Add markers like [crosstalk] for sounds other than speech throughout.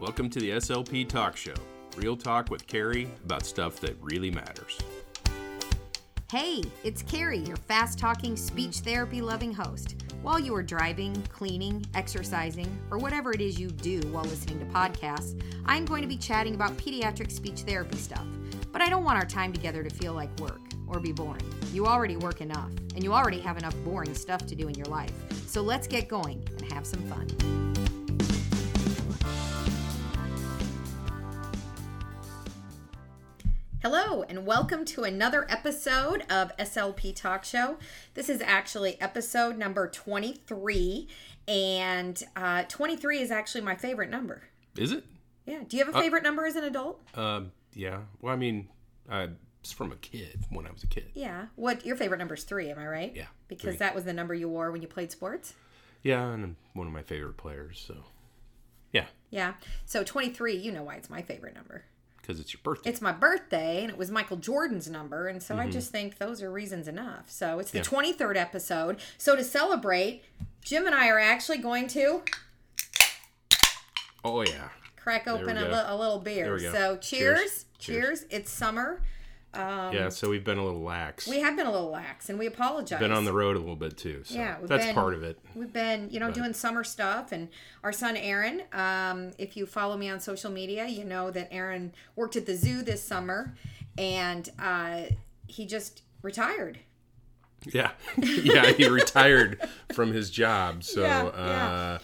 Welcome to the SLP Talk Show. Real talk with Cari about stuff that really matters. Hey, it's Cari, your fast talking, speech therapy loving host. While you are driving, cleaning, exercising, or whatever it is you do while listening to podcasts, I'm going to be chatting about pediatric speech therapy stuff. But I don't want our time together to feel like work or be boring. You already work enough, and you already have enough boring stuff to do in your life. So let's get going and have some fun. Hello, and welcome to another episode of SLP Talk Show. This is actually episode number 23, and uh, 23 is actually my favorite number. Is it? Yeah. Do you have a favorite number as an adult? Um, yeah. Well, I mean, uh, it's from a kid when I was a kid. Yeah. What your favorite number is three? Am I right? Yeah, Because three. that was the number you wore when you played sports. Yeah, and I'm one of my favorite players. So, yeah, Yeah. So 23, you know why it's my favorite number. Because it's your birthday. It's my birthday, and it was Michael Jordan's number, and so I mm-hmm. just think those are reasons enough. So it's the 23rd episode. So to celebrate, Jim and I are actually going to oh yeah. crack open a, li- a little beer. There we go. So cheers, Cheers. cheers. It's summer. Um, yeah. So we've been a little lax. We have been a little lax, and we apologize. been on the road a little bit too. So Yeah, that's been- part of it. We've been, you know, doing summer stuff, and our son Aaron. Um, if you follow me on social media, you know that Aaron worked at the zoo this summer, and uh, he just retired. Yeah, [laughs] yeah. He retired from his job, so [laughs] Yeah, uh, yeah.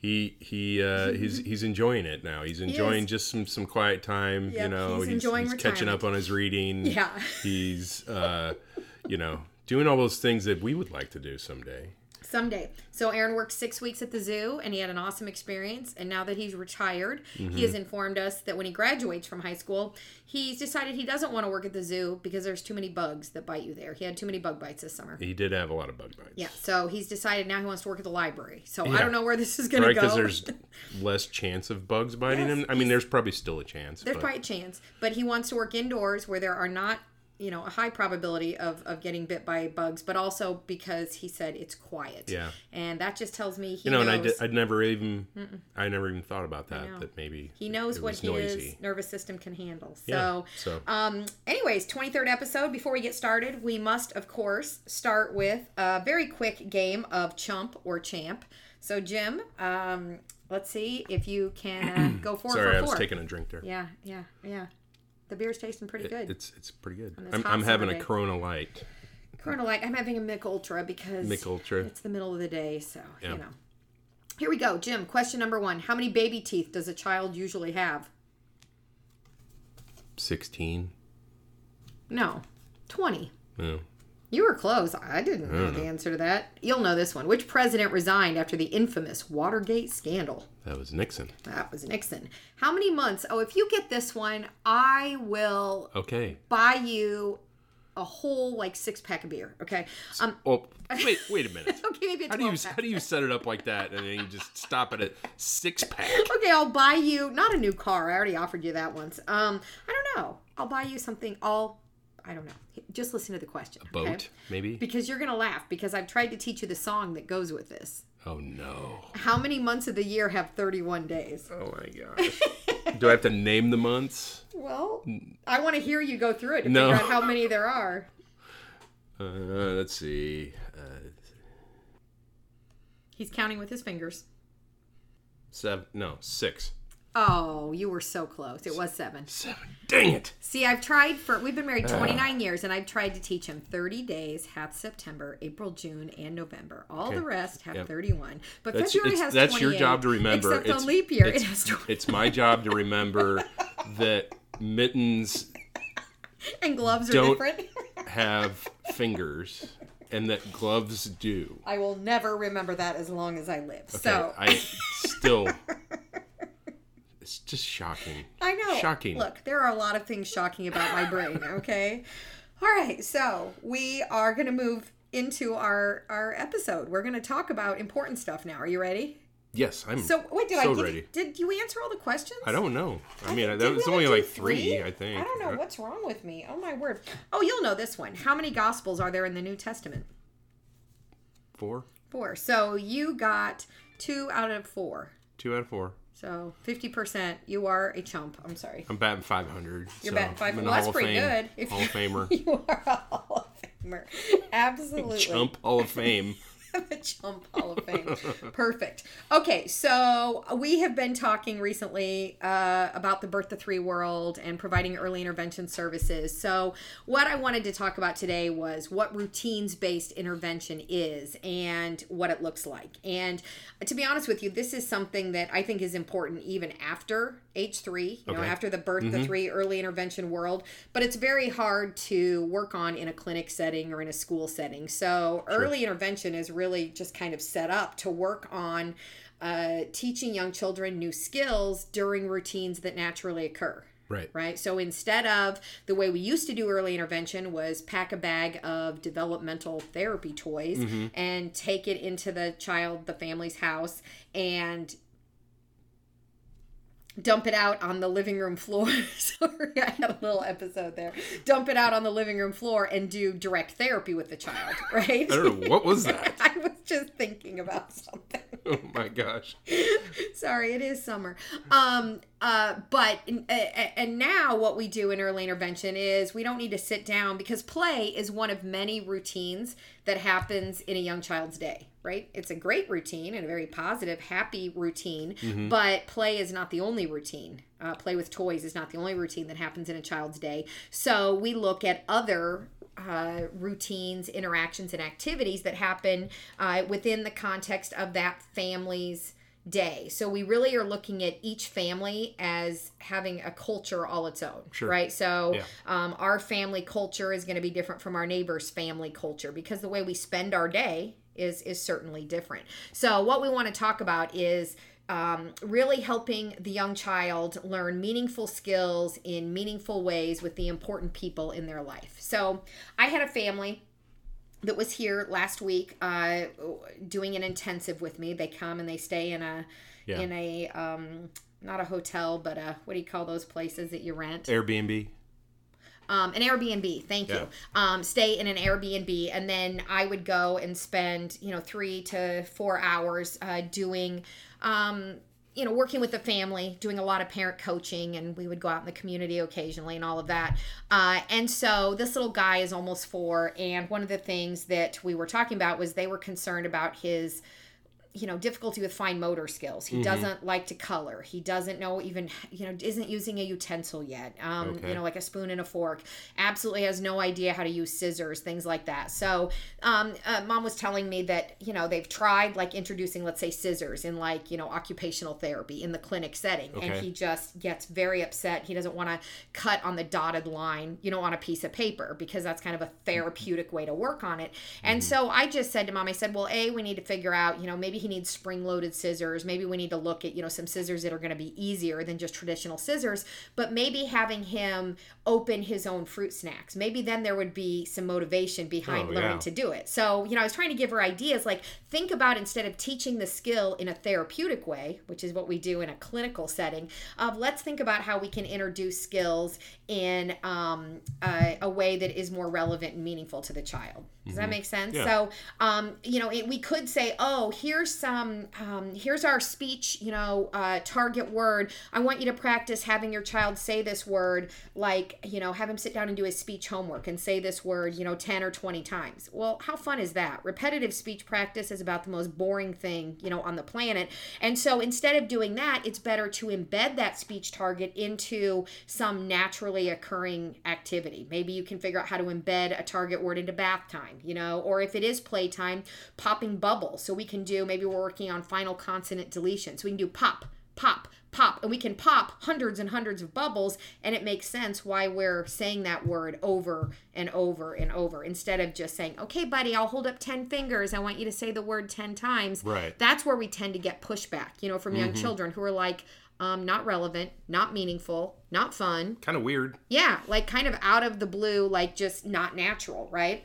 He he uh, he's he's enjoying it now. He's enjoying is. just some some quiet time. Yep, you know, he's enjoying catching up on his reading. [laughs] Yeah. he's uh, you know doing all those things that we would like to do someday. Someday. So Aaron worked six weeks at the zoo, and he had an awesome experience. And now that he's retired, Mm-hmm. he has informed us that when he graduates from high school, he's decided he doesn't want to work at the zoo because there's too many bugs that bite you there. He had too many bug bites this summer. He did have a lot of bug bites. Yeah, so he's decided now he wants to work at the library. So I don't know where this is going Right, to go. because there's less chance of bugs biting Yes, him. I mean, there's probably still a chance. There's but probably a chance, but he wants to work indoors where there are not, you know, a high probability of, of getting bit by bugs, but also because he said it's quiet. Yeah. And that just tells me he you know, knows and I did, I'd never even I never even thought about that. That maybe he knows what his noisy. nervous system can handle. So, Yeah, so um, anyways, 23rd episode. Before we get started, we must, of course, start with a very quick game of chump or champ. So, Jim, um, let's see if you can uh, go four sorry, for I was four. taking a drink there. Yeah, yeah, yeah. The beer's tasting pretty good. It's it's pretty good. I'm, I'm having a day. Corona Light. Corona Light. I'm having a Mich Ultra because Mich Ultra. It's the middle of the day, so Yeah. you know. Here we go, Jim. Question number one: How many baby teeth does a child usually have? Sixteen. No, twenty. No. You were close. I didn't know the answer to that. You'll know this one. Which president resigned after the infamous Watergate scandal? That was Nixon. That was Nixon. How many months? Oh, if you get this one, I will Okay. buy you a whole like six pack of beer. Okay. Um. Oh, [laughs] wait, wait a minute. [laughs] Okay, maybe a How do you 12 pack. how do you set it up like that and then you just stop it at six pack? [laughs] Okay, I'll buy you not a new car. I already offered you that once. Um, I don't know. I'll buy you something. I'll. I don't know. Just listen to the question. A Boat, okay? maybe? Because you're gonna laugh because I've tried to teach you the song that goes with this. Oh no. How many months of the year have 31 days? Oh my gosh. [laughs] do I have to name the months? Well, I want to hear you go through it to No. figure out how many there are. [laughs] Uh, let's see. Uh, He's counting with his fingers. seven. No, six. Oh, you were so close. It was seven. Seven. Dang it. See, I've tried for, we've been married 29 years, and I've tried to teach him 30 days, half September, April, June, and November. All the rest have Yep. 31. But That's, February has that's your job to remember. Except it's, on leap year, it's, it has 20. it's my job to remember that mittens [laughs] and gloves are don't- different. [laughs] have fingers and that gloves do. I will never remember that as long as I live. Okay, so I still. [laughs] It's just shocking. I know. Shocking. Look, there are a lot of things shocking about my brain, [laughs] okay? All right, so we are going to move into our our episode. We're going to talk about important stuff now. Are you ready? Yes, I'm. So, wait, did So I give, ready. did you answer all the questions? I don't know. I mean, Did that was only like three, I think. I don't know what's wrong with me. Oh my word. Oh, you'll know this one. How many gospels are there in the New Testament? Four, Four. So you got two out of four. two out of four. So 50%, you are a chump. I'm sorry. I'm batting 500. You're so batting five. Well, that's Hall pretty good. If Hall of [laughs] Famer. you are a Hall of Famer. Absolutely. Chump Hall of Fame. [laughs] the Chump Hall of Fame. Perfect. Okay, so we have been talking recently uh, about the birth to three world and providing early intervention services. So, what I wanted to talk about today was what routines based intervention is and what it looks like. And to be honest with you, this is something that I think is important even after age three, you know, after the birth to three early intervention world. But it's very hard to work on in a clinic setting or in a school setting. So early intervention is really just kind of set up to work on uh, teaching young children new skills during routines that naturally occur Right. right? So instead of the way we used to do early intervention was pack a bag of developmental therapy toys and take it into the child, the family's house and dump it out on the living room floor. [laughs] Sorry, I had a little episode there. Dump it out on the living room floor and do direct therapy with the child, [laughs] right? I don't know. What was that? [laughs] I was just thinking about something. Oh my gosh. Sorry, it is summer. Um, uh, but and now what we do in early intervention is we don't need to sit down because play is one of many routines that happens in a young child's day. Right? It's a great routine and a very positive, happy routine. But play is not the only routine. Uh, play with toys is not the only routine that happens in a child's day. So we look at other uh, routines, interactions, and activities that happen uh, within the context of that family's day. So we really are looking at each family as having a culture all its own, right? So Yeah. um, our family culture is going to be different from our neighbor's family culture because the way we spend our day is is certainly different. So what we want to talk about is um, really helping the young child learn meaningful skills in meaningful ways with the important people in their life. So I had a family that was here last week uh, doing an intensive with me. They come and they stay in a Yeah. in a um, not a hotel, but a what do you call those places that you rent? Airbnb. um, an Airbnb. Thank Yeah. you. Um, stay in an Airbnb, and then I would go and spend you know three to four hours uh, doing. Um, you know, working with the family, doing a lot of parent coaching, and we would go out in the community occasionally and all of that. Uh, and so this little guy is almost four, and one of the things that we were talking about was they were concerned about his you know difficulty with fine motor skills. He doesn't like to color. He doesn't know even you know isn't using a utensil yet. Um Okay. you know like a spoon and a fork. Absolutely has no idea how to use scissors things like that. So um uh, mom was telling me that you know they've tried like introducing let's say scissors in like you know occupational therapy in the clinic setting. And he just gets very upset. He doesn't want to cut on the dotted line you know on a piece of paper because that's kind of a therapeutic way to work on it. And so i just said to mom i said well a we need to figure out you know maybe he needs spring loaded scissors. Maybe we need to look at you know some scissors that are going to be easier than just traditional scissors but maybe having him open his own fruit snacks. Maybe then there would be some motivation behind Oh, learning yeah. to do it. So you know i was trying to give her ideas like think about instead of teaching the skill in a therapeutic way which is what we do in a clinical setting of let's think about how we can introduce skills in um, a, a way that is more relevant and meaningful to the child. Does that make sense? Yeah. so um, you know it, we could say oh here's some um, here's our speech you know uh, target word. I want you to practice having your child say this word like you know have him sit down and do his speech homework and say this word you know 10 or 20 times. Well how fun is that? Repetitive speech practice is about the most boring thing you know on the planet. And so instead of doing that it's better to embed that speech target into some naturally occurring activity. Maybe you can figure out how to embed a target word into bath time you know? Or if it is playtime popping bubbles. So we can do maybe we're working on final consonant deletion. So we can do pop pop pop. And we can pop hundreds and hundreds of bubbles and it makes sense why we're saying that word over and over and over. Instead of just saying okay buddy i'll hold up 10 fingers. I want you to say the word 10 times. Right. that's where we tend to get pushback you know from young mm-hmm. children who are like um, not relevant not meaningful not fun Kind of weird. yeah, like kind of out of the blue, like just not natural, right?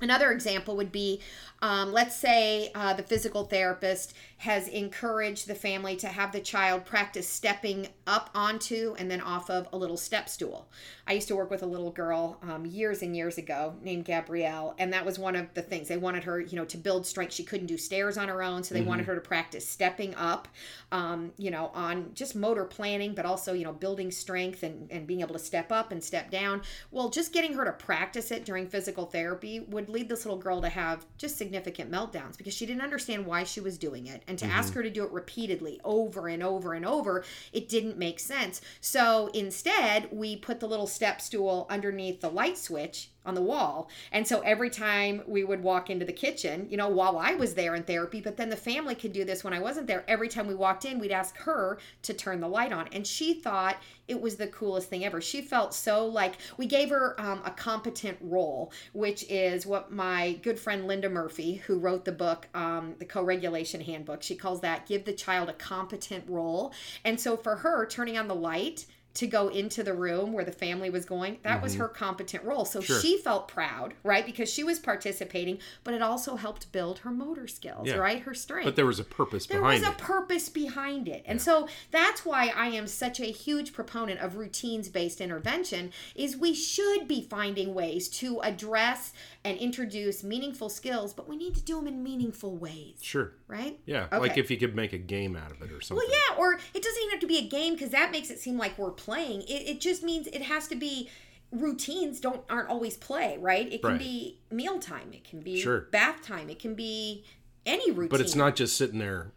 Another example would be um, let's say uh, the physical therapist has encouraged the family to have the child practice stepping up onto and then off of a little step stool. I used to work with a little girl um, years and years ago named Gabrielle, and that was one of the things. They wanted her, you know, to build strength. She couldn't do stairs on her own, so they wanted her to practice stepping up, um, you know, on just motor planning, but also, you know, building strength and, and being able to step up and step down. Well, just getting her to practice it during physical therapy would lead this little girl to have just significant meltdowns because she didn't understand why she was doing it. And to mm-hmm. ask her to do it repeatedly over and over and over, it didn't make sense. So instead, we put the little step stool underneath the light switch on the wall. And so every time we would walk into the kitchen, you know, while I was there in therapy, but then the family could do this when I wasn't there. Every time we walked in, we'd ask her to turn the light on. And she thought it was the coolest thing ever. She felt so like we gave her um, a competent role, which is what my good friend Linda Murphy, who wrote the book, um, the co regulation handbook, she calls that give the child a competent role. And so for her, turning on the light, to go into the room where the family was going that was mm-hmm. her competent role. So Sure. she felt proud right? Because she was participating but it also helped build her motor skills Yeah. right? Her strength. But there was a purpose there behind was a purpose behind it. And so that's why i am such a huge proponent of routines based intervention is we should be finding ways to address and introduce meaningful skills but we need to do them in meaningful ways Sure. right Yeah. Okay. Like if you could make a game out of it or something. well, yeah, or it doesn't even have to be a game because that makes it seem like we're playing. It, it just means it has to be routines don't aren't always play, right? It can Right. be mealtime, it can be Sure. bath time, it can be any routine. But it's not just sitting there.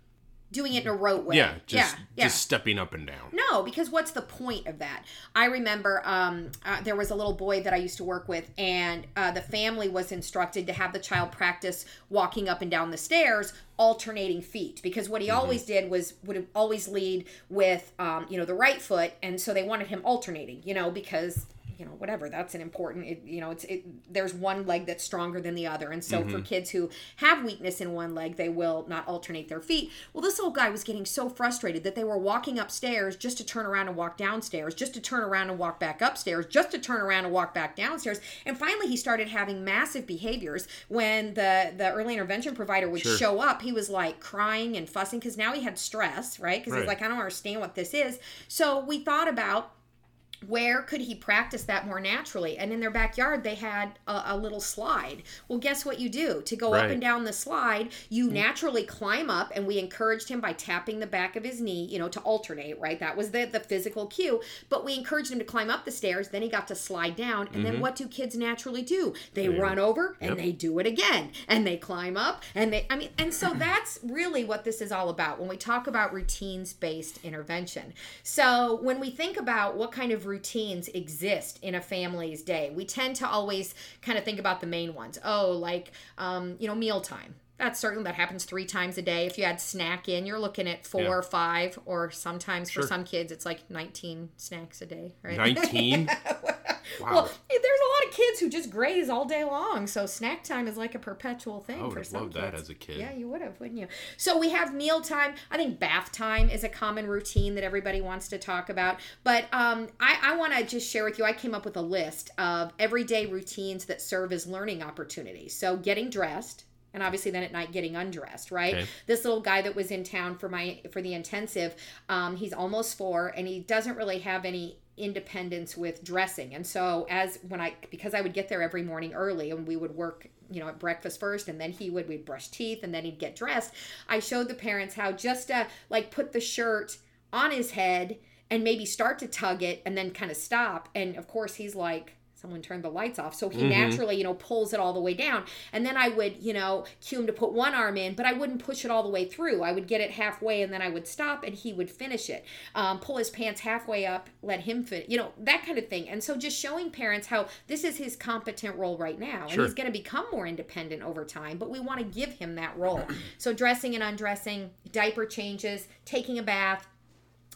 Doing it in a rote way. Yeah. Just yeah, yeah. just stepping up and down. No, because what's the point of that? I remember um, uh, there was a little boy that I used to work with, and uh, the family was instructed to have the child practice walking up and down the stairs, alternating feet. Because what he always did was would always lead with, um, you know, the right foot, and so they wanted him alternating. You know, because you know whatever that's an important it, you know it's it there's one leg that's stronger than the other. And so for mm-hmm. kids who have weakness in one leg they will not alternate their feet. Well this old guy was getting so frustrated that they were walking upstairs just to turn around and walk downstairs just to turn around and walk back upstairs just to turn around and walk back downstairs. And finally he started having massive behaviors when the the early intervention provider would Sure. show up. He was like crying and fussing because now he had stress right? Because he's like i don't understand what this is. So we thought about where could he practice that more naturally? And in their backyard, they had a, a little slide. Well, guess what you do? To go up and down the slide, you mm-hmm. naturally climb up, and we encouraged him by tapping the back of his knee, you know, to alternate, right? That was the, the physical cue. But we encouraged him to climb up the stairs, then he got to slide down. And then mm-hmm. what do kids naturally do? They run over and Yep. they do it again, and they climb up, and they, I mean, and so [clears throat] that's really what this is all about when we talk about routines based intervention. So when we think about what kind of routines exist in a family's day, we tend to always kind of think about the main ones. Oh, like, um, you know, mealtime. That's certain that happens three times a day. If you add snack in, you're looking at four Yeah. or five, or sometimes for some kids, it's like 19 snacks a day, right? [laughs] 19? Wow. Well, there's a lot of kids who just graze all day long, so snack time is like a perpetual thing I would for have some loved that kids. as a kid. Yeah, you would have, wouldn't you? So we have meal time. I think bath time is a common routine that everybody wants to talk about. But um, I, I want to just share with you. I came up with a list of everyday routines that serve as learning opportunities. So getting dressed. And obviously, then at night, getting undressed. Right. Okay. This little guy that was in town for my for the intensive, um, he's almost four, and he doesn't really have any independence with dressing. And so as when I because I would get there every morning early and we would work, you know, at breakfast first and then he would we'd brush teeth and then he'd get dressed. I showed the parents how just to like put the shirt on his head and maybe start to tug it and then kind of stop. And of course he's like someone turned the lights off. So he naturally you know pulls it all the way down. And then i would you know cue him to put one arm in but i wouldn't push it all the way through. I would get it halfway and then i would stop and he would finish it. Um, pull his pants halfway up let him fit you know that kind of thing. And so just showing parents how this is his competent role right now. And he's going to become more independent over time but we want to give him that role. So dressing and undressing diaper changes taking a bath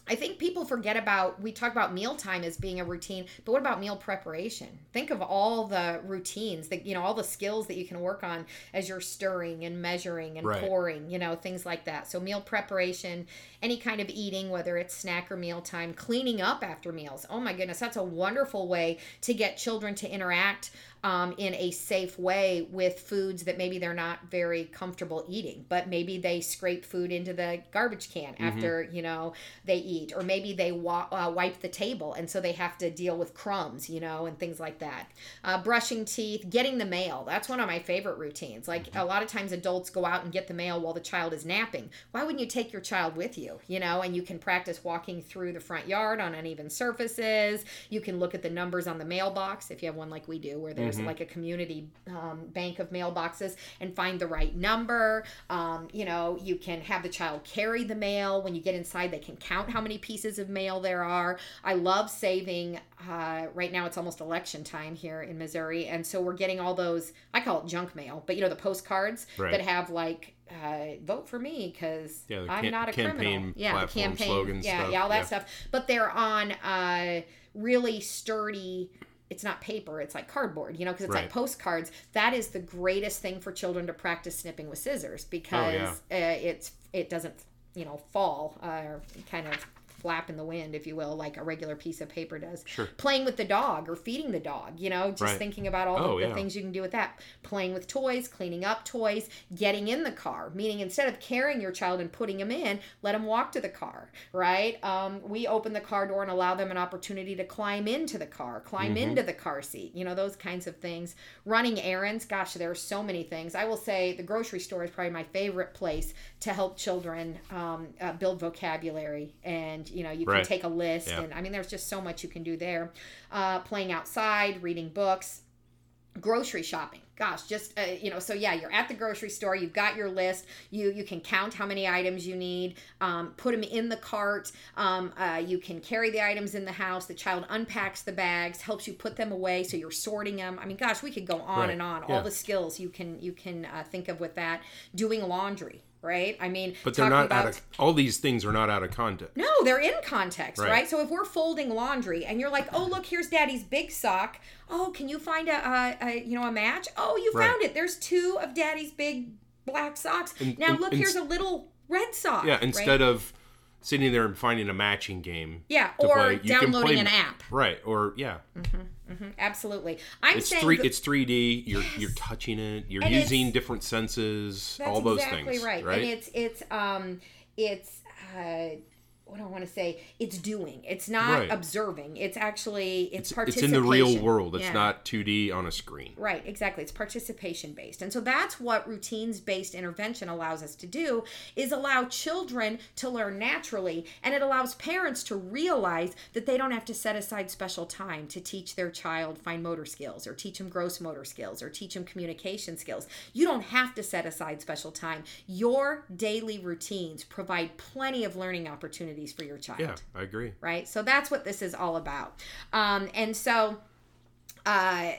I think people forget about we talk about mealtime as being a routine, but what about meal preparation? Think of all the routines that you know, all the skills that you can work on as you're stirring and measuring and Right. pouring, you know, things like that. So meal preparation, any kind of eating, whether it's snack or mealtime, cleaning up after meals. Oh my goodness, that's a wonderful way to get children to interact um, in a safe way with foods that maybe they're not very comfortable eating, but maybe they scrape food into the garbage can Mm-hmm. after you know they eat, or maybe they wa- uh, wipe the table and so they have to deal with crumbs, you know, and things like that. Uh, brushing teeth, getting the mail. That's one of my favorite routines. Like Mm-hmm. a lot of times adults go out and get the mail while the child is napping. Why wouldn't you take your child with you? You know, and you can practice walking through the front yard on uneven surfaces. You can look at the numbers on the mailbox if you have one like we do, where there's like a community um, bank of mailboxes and find the right number. Um, you know, you can have the child carry the mail. When you get inside, they can count how many pieces of mail there are. I love saving. Uh, right now, it's almost election time here in Missouri, and so we're getting all those. I call it junk mail, but you know the postcards Right. that have like uh, vote for me because Yeah, I'm cam- not a criminal. Yeah, the campaign. slogan yeah, stuff, yeah, all that yeah. stuff. But they're on uh, really sturdy. It's not paper; it's like cardboard. You know, because it's like postcards. That is the greatest thing for children to practice snipping with scissors because Oh, yeah. uh, it's it doesn't you know fall uh, or kind of flap in the wind if you will like a regular piece of paper does Sure. playing with the dog or feeding the dog you know just Right. thinking about all Oh, the, the yeah. things you can do with that playing with toys cleaning up toys getting in the car meaning instead of carrying your child and putting them in let them walk to the car right um, we open the car door and allow them an opportunity to climb into the car climb Mm-hmm. into the car seat you know those kinds of things running errands gosh there are so many things i will say the grocery store is probably my favorite place to help children um, uh, build vocabulary and you know you can Right. take a list Yeah. and i mean there's just so much you can do there uh, playing outside reading books grocery shopping gosh just uh, you know so yeah you're at the grocery store you've got your list you you can count how many items you need um, put them in the cart um, uh, you can carry the items in the house the child unpacks the bags helps you put them away so you're sorting them i mean gosh we could go on Right. and on Yeah. all the skills you can you can uh, think of with that doing laundry right i mean But they're not about out of all these things are not out of context. no, they're in context, right. Right. So if we're folding laundry and you're like, "Oh, look, here's Daddy's big sock. Oh, can you find a, a, a you know a match? Oh, you Right. found it. There's two of Daddy's big black socks. now and- look, and- here's a little red sock. Yeah, right? instead of sitting there and finding a matching game. yeah, or play, downloading play- an app. Right, or yeah. Mm-hmm. Absolutely. I'm It's saying three, it's 3D. you're you're touching it, you're And using different senses, all those exactly things, right. right? And it's it's um it's uh what do I want to say? It's doing. It's not Right. observing. It's actually it's, it's participation. It's in the real world. It's Yeah. not 2D on a screen. Right, exactly. It's participation based. And so that's what routines based intervention allows us to do is allow children to learn naturally and it allows parents to realize that they don't have to set aside special time to teach their child fine motor skills or teach them gross motor skills or teach them communication skills. You don't have to set aside special time. Your daily routines provide plenty of learning opportunities for your child Yeah, I agree. right? So that's what this is all about. Um, and so, uh,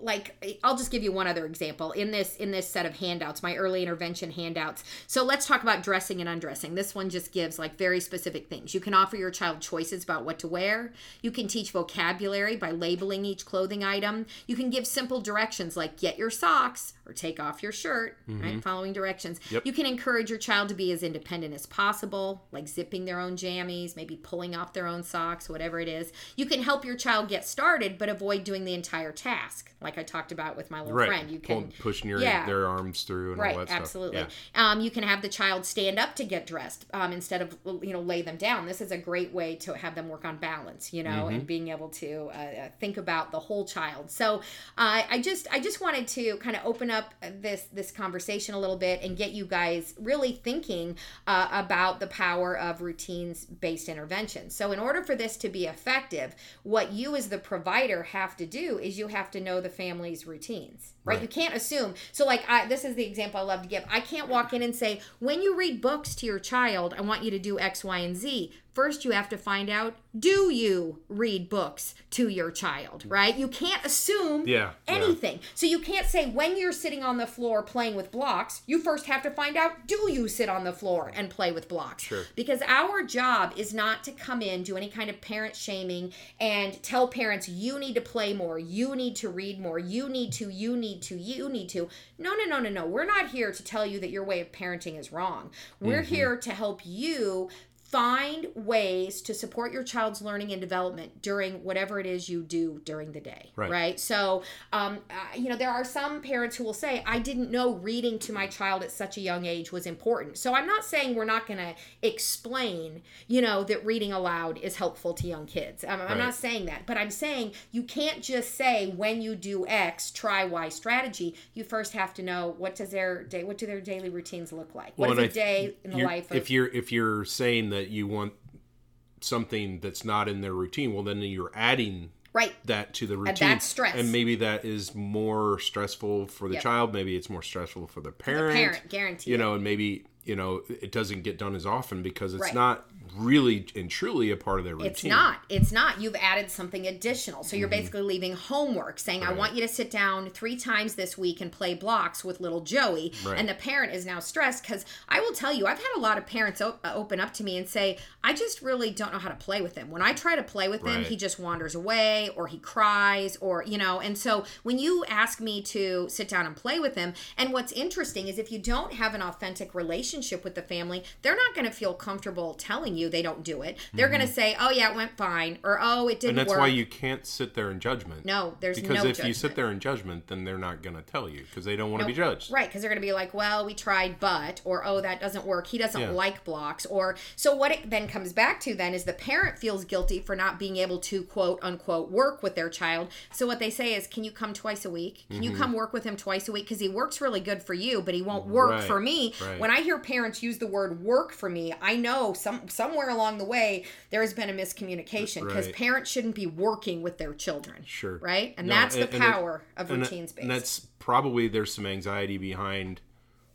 like I'll just give you one other example in this in this set of handouts, my early intervention handouts. So let's talk about dressing and undressing. This one just gives like very specific things. You can offer your child choices about what to wear. You can teach vocabulary by labeling each clothing item. You can give simple directions like get your socks or take off your shirt, right? Mm-hmm. Following directions. Yep. You can encourage your child to be as independent as possible, like zipping their own jammies, maybe pulling off their own socks, whatever it is. You can help your child get started, but avoid doing the entire task, like I talked about with my little Right. friend. You Pull- can pushing your yeah. their arms through and all Right, that stuff. absolutely. Yeah. Um, you can have the child stand up to get dressed um, instead of you know lay them down. This is a great way to have them work on balance, you know, Mm-hmm. and being able to uh, uh, think about the whole child. So uh, I just I just wanted to kind of open up this this conversation a little bit and get you guys really thinking uh, about the power of routines based intervention. So in order for this to be effective, what you as the provider have to do is you have to know the family's routines, right? Right. You can't assume. So, like, I, this is the example I love to give. I can't walk in and say, when you read books to your child, I want you to do X, Y, and Z. First, you have to find out do you read books to your child, right? You can't assume Yeah, yeah. anything. So, you can't say, when you're sitting on the floor playing with blocks, you first have to find out do you sit on the floor and play with blocks? Sure. Because our job is not to come in, do any kind of parent shaming, and tell parents, you need to play more, you need to read more, you need to, you need to, you need to. No, no, no, no, no. We're not here to tell you that your way of parenting is wrong. We're mm-hmm. here to help you find ways to support your child's learning and development during whatever it is you do during the day Right. right? So um, uh, you know there are some parents who will say i didn't know reading to my child at such a young age was important. So i'm not saying we're not going to explain you know that reading aloud is helpful to young kids. I'm, I'm Right. not saying that but i'm saying you can't just say when you do x try y strategy. You first have to know what does their day what do their daily routines look like? What Well, a day in the life of if you're if you're saying that you want something that's not in their routine well then you're adding right that to the routine that's stress. and maybe that is more stressful for the Yep. child maybe it's more stressful for the the parent, parent guarantee you know and maybe you know it doesn't get done as often because it's Right. not really and truly a part of their routine It's not. It's not. You've added something additional. So Mm-hmm. you're basically leaving homework saying, I want you to sit down three times this week and play blocks with little Joey. Right. And the parent is now stressed because I will tell you, I've had a lot of parents op- uh, open up to me and say, I just really don't know how to play with him. When I try to play with him, he just wanders away or he cries or, you know. And so when you ask me to sit down and play with him, and what's interesting is if you don't have an authentic relationship with the family, they're not going to feel comfortable telling you they don't do it. They're going to say, "Oh yeah, it went fine," or "Oh, it didn't Mm-hmm. and that's work." why you can't sit there in judgment no, there's no because no if you sit there in judgment then they're not going to tell you because they don't want to be judged Right, because they're going to be like, well, we tried, but, or, oh, that doesn't work. He doesn't Yeah. like blocks. Or, so what it then comes back to then is the parent feels guilty for not being able to quote unquote work with their child. So what they say is, can you come twice a week? Can Mm-hmm. you come work with him twice a week? Because he works really good for you, but he won't work Right, for me. right. When I hear parents use the word work for me, I know some somewhere along the way there has been a miscommunication because Right. parents shouldn't be working with their children. Sure. Right? And No, that's the and- and it- power of routines routine space. and that's probably there's some anxiety behind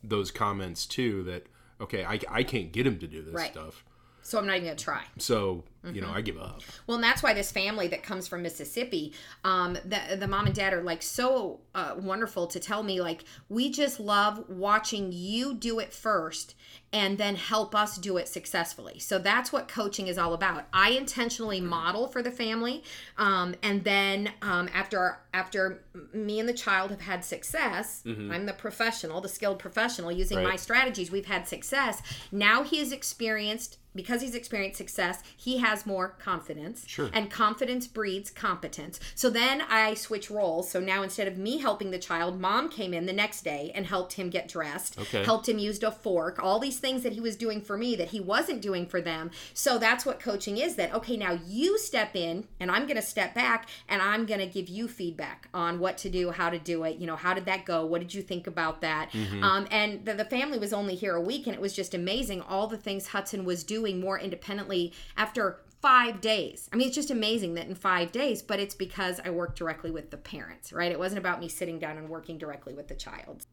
those comments too that okay I, I can't get him to do this Right. stuff so I'm not even going to try. so you Mm-hmm. know i give up Well, and that's why this family that comes from Mississippi, um, the the mom and dad are like so uh, wonderful to tell me like we just love watching you do it first and then help us do it successfully. So that's what coaching is all about. I intentionally model for the family, um, and then um, after after me and the child have had success, I'm the professional, the skilled professional using my strategies. We've had success. Now he has experienced because he's experienced success, he has more confidence. Sure. And confidence breeds competence. So then I switch roles. So now instead of me helping the child, mom came in the next day and helped him get dressed, Okay. helped him use a fork, all these things that he was doing for me that he wasn't doing for them. So that's what coaching is that, okay, now you step in and I'm going to step back and I'm going to give you feedback on what to do, how to do it. You know, how did that go? What did you think about that? Um, and the, the family was only here a week and it was just amazing. All the things Hudson was doing more independently after five days. I mean, it's just amazing that in five days, but it's because I worked directly with the parents, right? It wasn't about me sitting down and working directly with the child.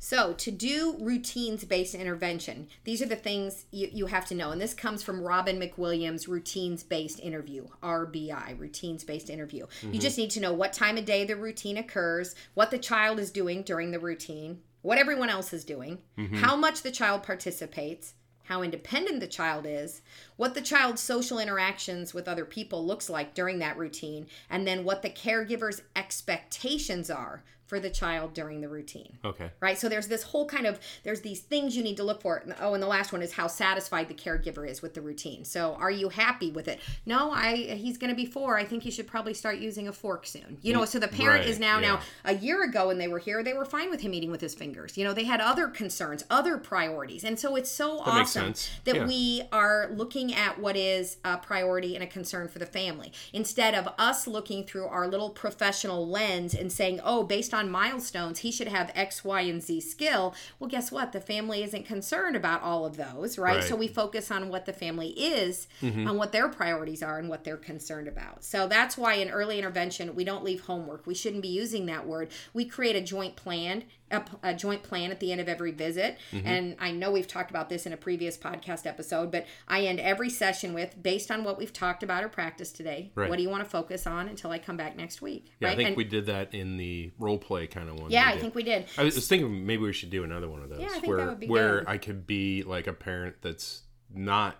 So, to do routines based intervention, these are the things you, you have to know. And this comes from Robin McWilliams' routines based interview, RBI, routines based interview. You mm-hmm. just need to know what time of day the routine occurs, what the child is doing during the routine, what everyone else is doing, mm-hmm. how much the child participates, how independent the child is, what the child's social interactions with other people looks like during that routine, and then what the caregiver's expectations are for the child during the routine. Okay. Right? So there's this whole kind of there's these things you need to look for. Oh and the last one is how satisfied the caregiver is with the routine. So are you happy with it? No i he's going to be four. I think you should probably start using a fork soon. You know mm, so the parent Right, is now now a year ago when they were here they were fine with him eating with his fingers. You know they had other concerns other priorities. And so it's so That awesome sense. that Yeah. we are looking at what is a priority and a concern for the family. Instead of us looking through our little professional lens and saying oh based on milestones he should have x y and z skill well guess what? The family isn't concerned about all of those right, Right. so we focus on what the family is mm-hmm. on what their priorities are and what they're concerned about. So that's why in early intervention we don't leave homework. We shouldn't be using that word. We create a joint plan a, a joint plan at the end of every visit. And i know we've talked about this in a previous podcast episode but i end every session with based on what we've talked about or practiced today Right. what do you want to focus on until i come back next week yeah right? i think And- we did that in the role play kind of one yeah i think we did. I was just thinking maybe we should do another one of those Yeah, I think where that would be where good. I could be like a parent that's not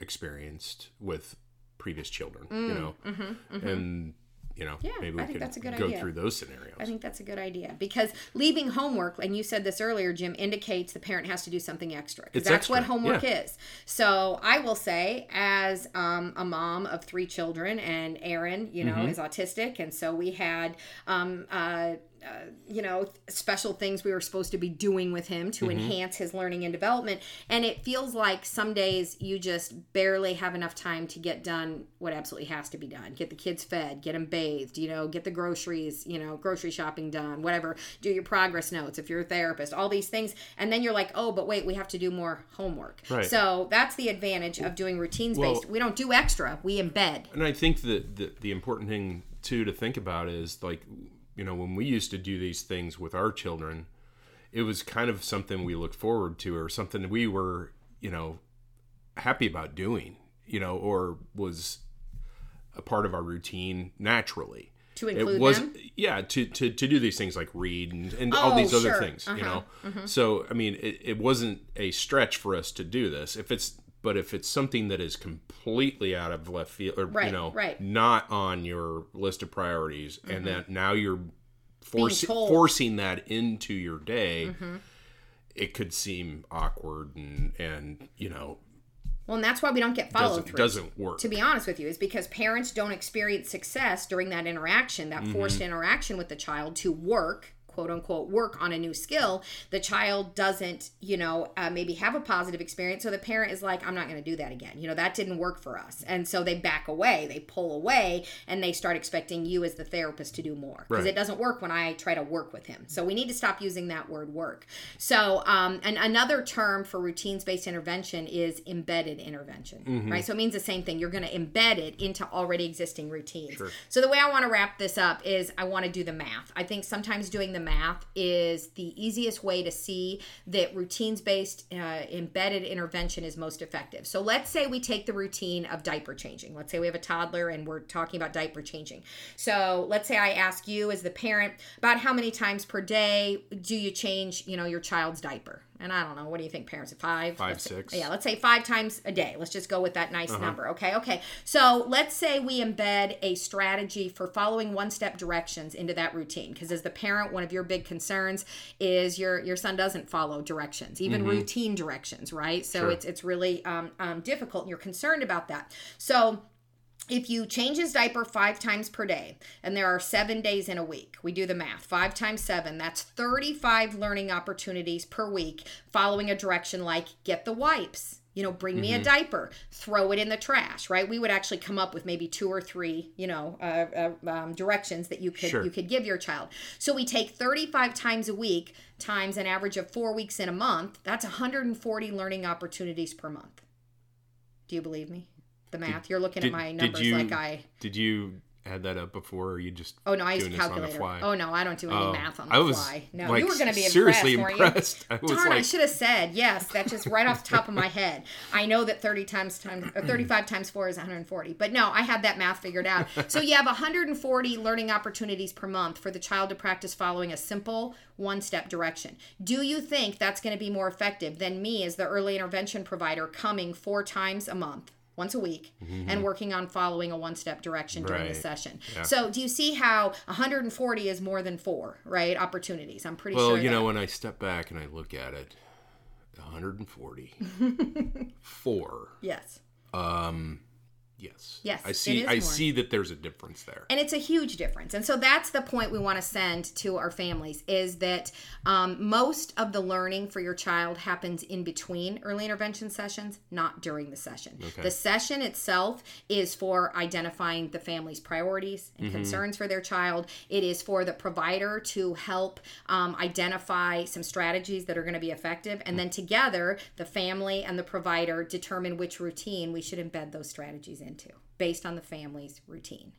experienced with previous children, Mm, you know, mm-hmm, and you know, Yeah, maybe I we think can that's a good go idea. through those scenarios. I think that's a good idea because leaving homework, and you said this earlier, Jim, indicates the parent has to do something extra because that's what homework yeah. is. So I will say, as um, a mom of three children, and Aaron, you know, Mm-hmm. is autistic, and so we had, um, uh, uh, you know, special things we were supposed to be doing with him to Mm-hmm. enhance his learning and development. And it feels like some days you just barely have enough time to get done what absolutely has to be done. Get the kids fed, get them bathed, you know, get the groceries, you know, grocery shopping done, whatever. Do your progress notes if you're a therapist, all these things. And then you're like, oh, but wait, we have to do more homework. Right. So that's the advantage of doing routines based. Well- we don't do extra, we embed. And I think that the, the important thing too to think about is like, you know, when we used to do these things with our children, it was kind of something we looked forward to or something we were, you know, happy about doing, you know, or was a part of our routine naturally. To include it was them? yeah to, to to do these things like read and, and all Oh, these other sure. Uh-huh. things you know so i mean it, it wasn't a stretch for us to do this if it's but if it's something that is completely out of left field or Right, you know right. not on your list of priorities and that now you're forcing. Mm-hmm. forcing that into your day it could seem awkward and and you know Well, and that's why we don't get follow through. doesn't work to be honest with you, is because parents don't experience success during that interaction, that forced Mm-hmm. interaction with the child to work, quote unquote, work on a new skill. The child doesn't, you know, uh, maybe have a positive experience. So the parent is like, I'm not going to do that again. You know, that didn't work for us. And so they back away, they pull away, and they start expecting you as the therapist to do more. Because Right. it doesn't work when I try to work with him. So we need to stop using that word work. So, um, and another term for routines based intervention is embedded intervention, Mm-hmm. right? So it means the same thing. You're going to embed it into already existing routines. So the way I want to wrap this up is I want to do the math. I think sometimes doing the math is the easiest way to see that routines based uh, embedded intervention is most effective. So let's say we take the routine of diaper changing. Let's say we have a toddler and we're talking about diaper changing. So let's say I ask you as the parent about how many times per day do you change, you know, your child's diaper? And I don't know, what do you think parents? Five? Five, Let's say- Uh-huh. yeah, let's say five times a day. Let's just go with that nice number. Okay, okay. So let's say we embed a strategy for following one step directions into that routine. Because as the parent, one of your big concerns is your your son doesn't follow directions, even routine directions, right? So Mm-hmm. Sure. it's it's really um, um, difficult, and you're concerned about that. So if you change his diaper five times per day and there are seven days in a week we do the math five times seven that's 35 learning opportunities per week following a direction like get the wipes. You know bring Mm-hmm. me a diaper. Throw it in the trash right? We would actually come up with maybe two or three you know uh, uh, um, directions that you could Sure. you could give your child. So we take 35 times a week times an average of four weeks in a month that's 140 learning opportunities per month. Do you believe me the math you're looking at my numbers you like i did you add that up before or you just Oh no, I use a doing this on the calculator. fly? Oh no, I don't do any Oh, math on the I was, fly. No, like, you were going to be seriously impressed, impressed. you? I was Darn, I should have said yes. That's just right off the top of my [laughs] head. I know that thirty times times or thirty-five times four is one hundred forty, but no, I had that math figured out. So you have one hundred and forty learning opportunities per month for the child to practice following a simple one-step direction. Do you think that's going to be more effective than me as the early intervention provider coming four times a month? Once a week, and working on following a one step direction during the Mm-hmm. Session. Yeah. So, do you see how 140 is more than four, right? Opportunities. I'm pretty Well, sure. you that- know, when I step back and I look at it, 140. [laughs] Four. Yes. Yes. Yes, I see I more. see that there's a difference there. and it's a huge difference. And so that's the point we want to send to our families is that um, most of the learning for your child happens in between early intervention sessions not during the session. The session itself is for identifying the family's priorities and concerns for their child. It is for the provider to help um, identify some strategies that are going to be effective. And then together the family and the provider determine which routine we should embed those strategies into based on the family's routine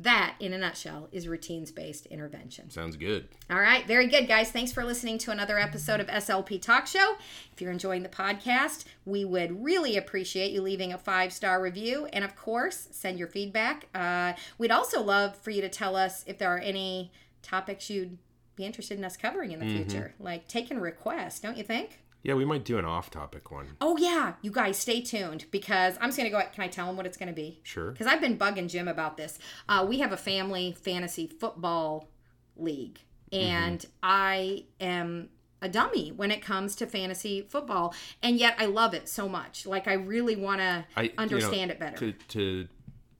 that, in a nutshell, is routines based intervention. Sounds good. All right, very good, guys. Thanks for listening to another episode of SLP Talk Show. If you're enjoying the podcast, we would really appreciate you leaving a five star review. And of course, send your feedback. Uh, we'd also love for you to tell us if there are any topics you'd be interested in us covering in the future, like taking requests, don't you think? Yeah, we might do an off-topic one. Oh yeah, you guys stay tuned because I'm just gonna go. Can I tell them what it's gonna be? Sure. Because I've been bugging Jim about this. Uh, we have a family fantasy football league, and Mm-hmm. I am a dummy when it comes to fantasy football, and yet I love it so much. Like I really want to you know, understand it better. To, to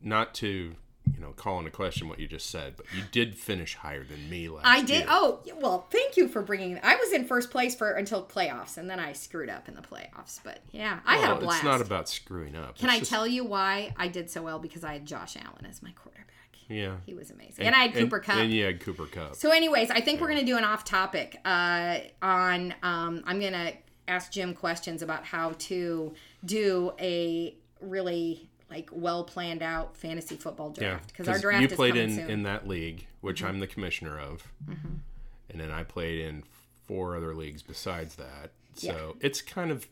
not to know call into question what you just said, but you did finish higher than me last. I did. year. Oh, well, thank you for bringing. I was in first place for until playoffs, and then I screwed up in the playoffs. But yeah, I had a blast. It's not about screwing up. Can It's I just- tell you why I did so well? Because I had Josh Allen as my quarterback. Yeah. He was amazing, and, I had Cooper and, Kupp. And you had Cooper Kupp. So, anyways, I think we're gonna do an off topic uh, on. Um, I'm gonna ask Jim questions about how to do a really like well planned out fantasy football draft because our draft you is played coming in soon. Mm-hmm. in that league, which I'm the commissioner of, and then I played in four other leagues besides that. So it's kind of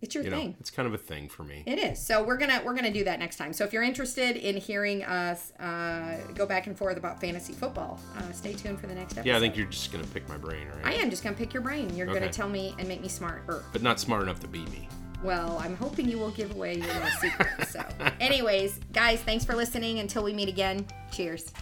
it's your you thing. know it's kind of a thing for me. It is. So we're gonna we're gonna do that next time. So if you're interested in hearing us uh, go back and forth about fantasy football, uh, stay tuned for the next episode. Yeah, I think you're just gonna pick my brain, right? I am just gonna pick your brain. You're gonna tell me and make me smarter. but not smart enough to beat me. Well, I'm hoping you will give away your little secret. So, [laughs] anyways, guys, thanks for listening. Until we meet again, cheers.